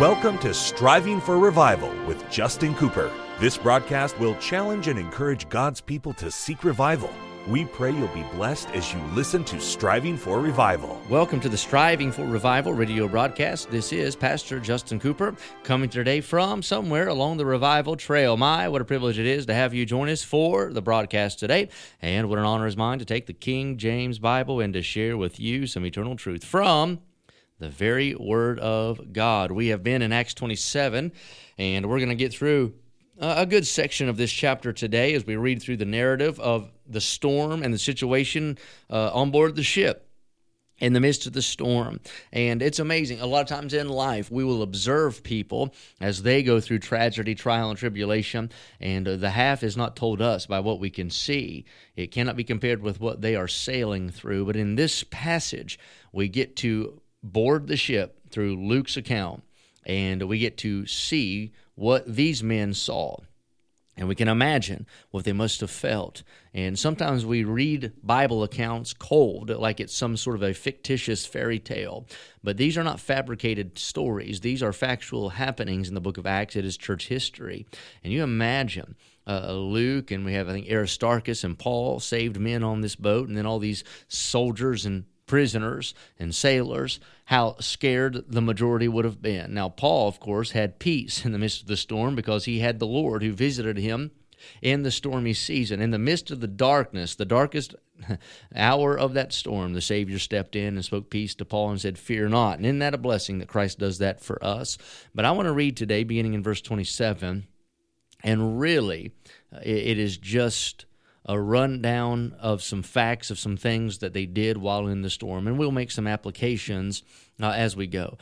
Welcome to Striving for Revival with Justin Cooper. This broadcast will challenge and encourage God's people to seek revival. We pray you'll be blessed as you listen to Striving for Revival. Welcome to the Striving for Revival radio broadcast. This is Pastor Justin Cooper coming today from somewhere along the Revival Trail. My, what a privilege it is to have you join us for the broadcast today. And what an honor is mine to take the King James Bible and to share with you some eternal truth from the very Word of God. We have been in Acts 27, and we're going to get through a good section of this chapter today as we read through the narrative of the storm and the situation uh, on board the ship in the midst of the storm. And it's amazing. A lot of times in life, we will observe people as they go through tragedy, trial, and tribulation, and uh, the half is not told us by what we can see. It cannot be compared with what they are sailing through. But in this passage, we get to board the ship through Luke's account, and we get to see what these men saw. And we can imagine what they must have felt. And sometimes we read Bible accounts cold, like it's some sort of a fictitious fairy tale. But these are not fabricated stories, these are factual happenings in the book of Acts. It is church history. And you imagine uh, Luke, and we have, I think, Aristarchus and Paul saved men on this boat, and then all these soldiers and prisoners and sailors, how scared the majority would have been. Now, Paul, of course, had peace in the midst of the storm because he had the Lord who visited him in the stormy season. In the midst of the darkness, the darkest hour of that storm, the Savior stepped in and spoke peace to Paul and said, Fear not. And isn't that a blessing that Christ does that for us? But I want to read today, beginning in verse 27, and really, uh, it is just a rundown of some facts of some things that they did while in the storm, and we'll make some applications uh, as we go.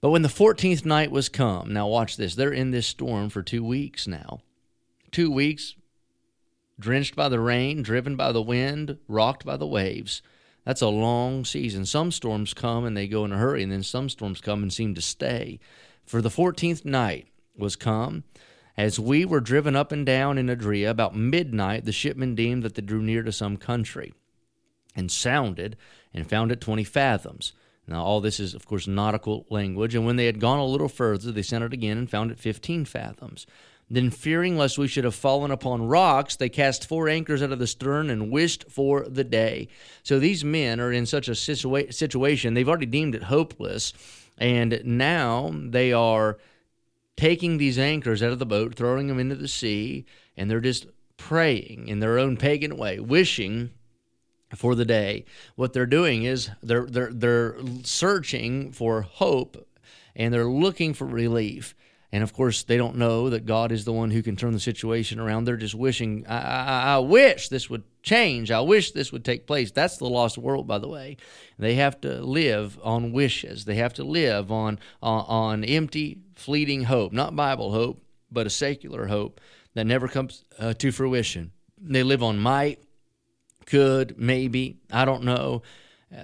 But when the 14th night was come, now watch this, they're in this storm for two weeks now. Two weeks, drenched by the rain, driven by the wind, rocked by the waves. That's a long season. Some storms come and they go in a hurry, and then some storms come and seem to stay. For the 14th night was come, as we were driven up and down in Adria, about midnight, the shipmen deemed that they drew near to some country, and sounded, and found it twenty fathoms. Now, all this is, of course, nautical language. And when they had gone a little further, they sounded again and found it fifteen fathoms. Then, fearing lest we should have fallen upon rocks, they cast four anchors out of the stern and wished for the day. So these men are in such a situa- situation, they've already deemed it hopeless, and now they are taking these anchors out of the boat, throwing them into the sea, and they're just praying in their own pagan way, wishing for the day. What they're doing is they're they're they're searching for hope and they're looking for relief. And of course, they don't know that God is the one who can turn the situation around. They're just wishing, I, I, I, wish this would change. I wish this would take place. That's the lost world, by the way. They have to live on wishes. They have to live on, on, on empty, fleeting hope, not Bible hope, but a secular hope that never comes uh, to fruition. They live on might, could, maybe, I don't know.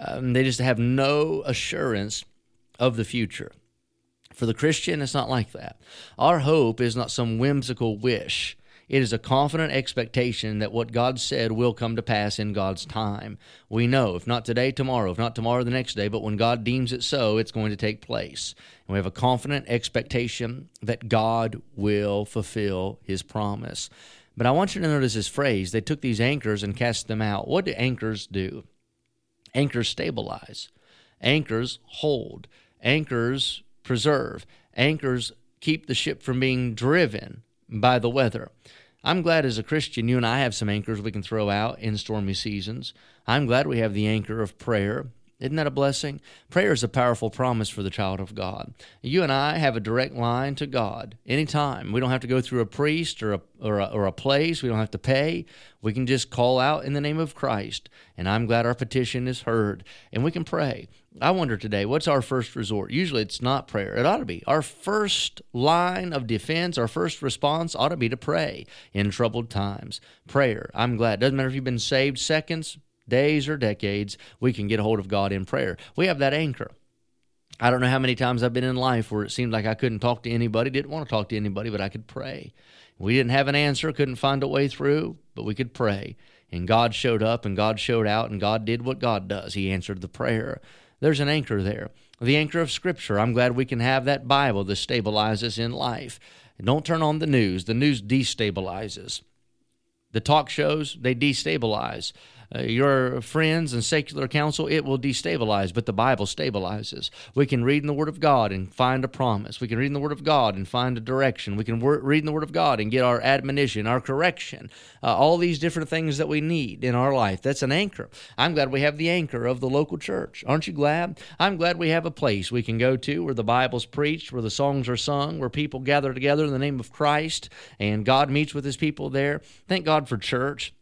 Um, they just have no assurance of the future. For the Christian, it's not like that. Our hope is not some whimsical wish. It is a confident expectation that what God said will come to pass in God's time. We know, if not today, tomorrow, if not tomorrow, the next day, but when God deems it so, it's going to take place. And we have a confident expectation that God will fulfill his promise. But I want you to notice this phrase they took these anchors and cast them out. What do anchors do? Anchors stabilize, anchors hold, anchors preserve. Anchors keep the ship from being driven by the weather. I'm glad as a Christian, you and I have some anchors we can throw out in stormy seasons. I'm glad we have the anchor of prayer. Isn't that a blessing? Prayer is a powerful promise for the child of God. You and I have a direct line to God anytime. We don't have to go through a priest or a, or a, or a place. We don't have to pay. We can just call out in the name of Christ. And I'm glad our petition is heard. And we can pray. I wonder today, what's our first resort? Usually it's not prayer. It ought to be. Our first line of defense, our first response ought to be to pray in troubled times. Prayer. I'm glad. Doesn't matter if you've been saved seconds, days or decades, we can get a hold of God in prayer. We have that anchor. I don't know how many times I've been in life where it seemed like I couldn't talk to anybody, didn't want to talk to anybody, but I could pray. We didn't have an answer, couldn't find a way through, but we could pray. And God showed up and God showed out and God did what God does. He answered the prayer. There's an anchor there. The anchor of Scripture. I'm glad we can have that Bible to stabilize us in life. Don't turn on the news. The news destabilizes. The talk shows, they destabilize uh, your friends and secular counsel, it will destabilize, but the Bible stabilizes. We can read in the Word of God and find a promise. We can read in the Word of God and find a direction. We can wor- read in the Word of God and get our admonition, our correction, uh, all these different things that we need in our life. That's an anchor. I'm glad we have the anchor of the local church. Aren't you glad? I'm glad we have a place we can go to where the Bible's preached, where the songs are sung, where people gather together in the name of Christ, and God meets with his people there. Thank God for church.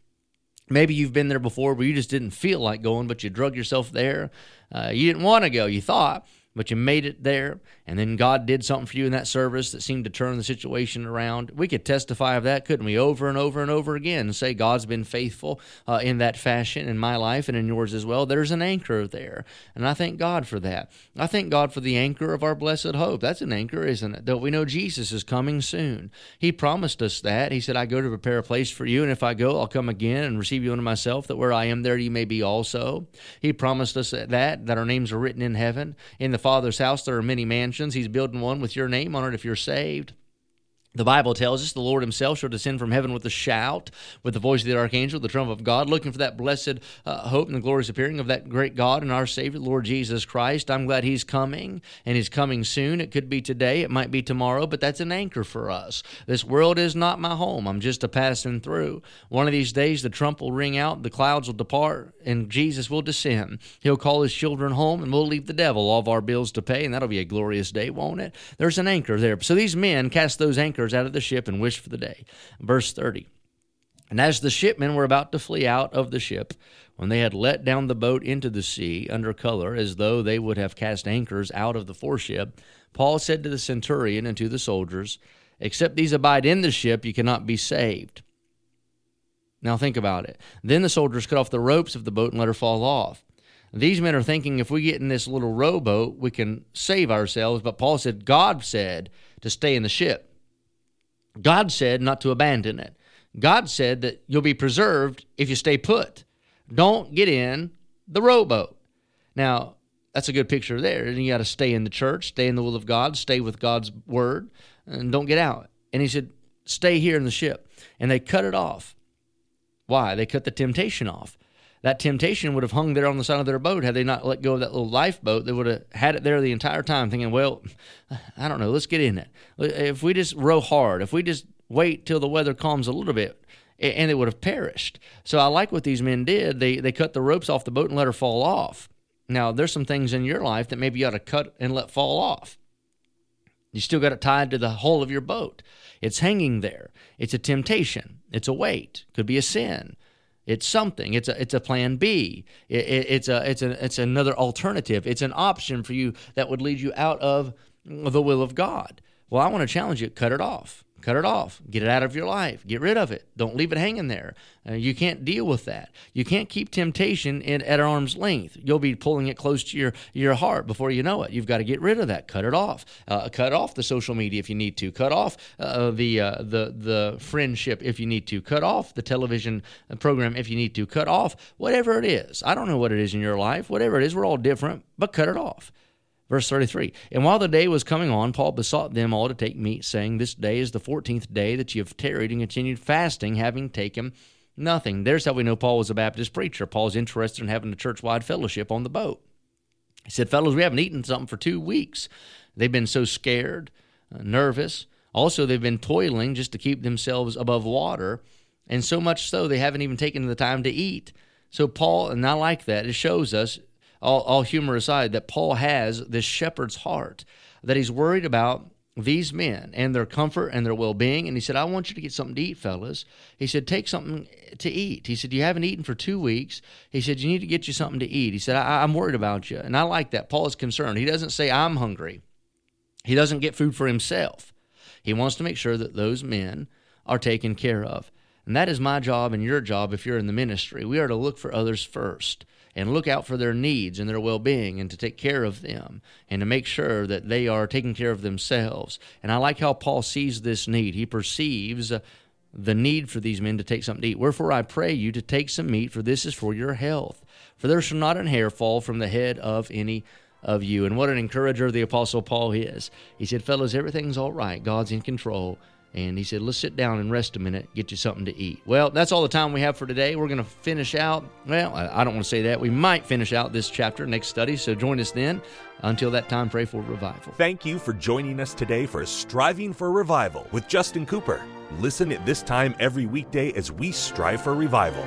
Maybe you've been there before but you just didn't feel like going, but you drug yourself there. Uh, you didn't want to go, you thought, but you made it there, and then God did something for you in that service that seemed to turn the situation around. We could testify of that, couldn't we, over and over and over again, and say God's been faithful uh, in that fashion in my life and in yours as well. There's an anchor there, and I thank God for that. I thank God for the anchor of our blessed hope. That's an anchor, isn't it? That we know Jesus is coming soon. He promised us that. He said, I go to prepare a place for you, and if I go, I'll come again and receive you unto myself, that where I am, there you may be also. He promised us that, that our names are written in heaven. In the Father's house there are many mansions. He's building one with your name on it if you're saved. The Bible tells us the Lord Himself shall descend from heaven with a shout, with the voice of the archangel, the trumpet of God, looking for that blessed uh, hope and the glorious appearing of that great God and our Savior, Lord Jesus Christ. I'm glad He's coming, and He's coming soon. It could be today, it might be tomorrow, but that's an anchor for us. This world is not my home. I'm just a passing through. One of these days, the trump will ring out, the clouds will depart, and Jesus will descend. He'll call His children home, and we'll leave the devil all of our bills to pay, and that'll be a glorious day, won't it? There's an anchor there. So these men cast those anchors anchors out of the ship and wished for the day. Verse 30. And as the shipmen were about to flee out of the ship, when they had let down the boat into the sea under color, as though they would have cast anchors out of the foreship, Paul said to the centurion and to the soldiers, Except these abide in the ship, you cannot be saved. Now think about it. Then the soldiers cut off the ropes of the boat and let her fall off. These men are thinking if we get in this little rowboat, we can save ourselves. But Paul said, God said to stay in the ship. God said not to abandon it. God said that you'll be preserved if you stay put. Don't get in the rowboat. Now, that's a good picture there. And you got to stay in the church, stay in the will of God, stay with God's word, and don't get out. And he said, stay here in the ship. And they cut it off. Why? They cut the temptation off. That temptation would have hung there on the side of their boat had they not let go of that little lifeboat. They would have had it there the entire time, thinking, well, I don't know, let's get in it. If we just row hard, if we just wait till the weather calms a little bit, and they would have perished. So I like what these men did. They, they cut the ropes off the boat and let her fall off. Now, there's some things in your life that maybe you ought to cut and let fall off. You still got it tied to the hull of your boat. It's hanging there. It's a temptation. It's a weight. Could be a sin. It's something. It's a it's a plan B. It, it, it's a it's a it's another alternative. It's an option for you that would lead you out of the will of God. Well, I want to challenge you. Cut it off. Cut it off. Get it out of your life. Get rid of it. Don't leave it hanging there. Uh, you can't deal with that. You can't keep temptation in, at arm's length. You'll be pulling it close to your, your heart before you know it. You've got to get rid of that. Cut it off. Uh, cut off the social media if you need to. Cut off uh, the, uh, the, the friendship if you need to. Cut off the television program if you need to. Cut off whatever it is. I don't know what it is in your life. Whatever it is, we're all different, but cut it off. Verse 33 And while the day was coming on, Paul besought them all to take meat, saying, This day is the fourteenth day that you have tarried and continued fasting, having taken nothing. There's how we know Paul was a Baptist preacher. Paul's interested in having a church wide fellowship on the boat. He said, Fellows, we haven't eaten something for two weeks. They've been so scared, uh, nervous. Also, they've been toiling just to keep themselves above water. And so much so, they haven't even taken the time to eat. So, Paul, and I like that, it shows us all, all humor aside, that Paul has this shepherd's heart, that he's worried about these men and their comfort and their well being. And he said, I want you to get something to eat, fellas. He said, Take something to eat. He said, You haven't eaten for two weeks. He said, You need to get you something to eat. He said, I- am worried about you. And I like that. Paul is concerned. He doesn't say, I'm hungry. He doesn't get food for himself. He wants to make sure that those men are taken care of. And that is my job and your job if you're in the ministry. We are to look for others first and look out for their needs and their well being and to take care of them and to make sure that they are taking care of themselves. And I like how Paul sees this need. He perceives uh, the need for these men to take something to eat. Wherefore I pray you to take some meat, for this is for your health. For there shall not an hair fall from the head of any of you. And what an encourager the Apostle Paul is. He said, Fellows, everything's all right. God's in control. And he said, Let's sit down and rest a minute, get you something to eat. Well, that's all the time we have for today. We're going to finish out. Well, I don't want to say that. We might finish out this chapter next study. So join us then. Until that time, pray for revival. Thank you for joining us today for Striving for Revival with Justin Cooper. Listen at this time every weekday as we strive for revival.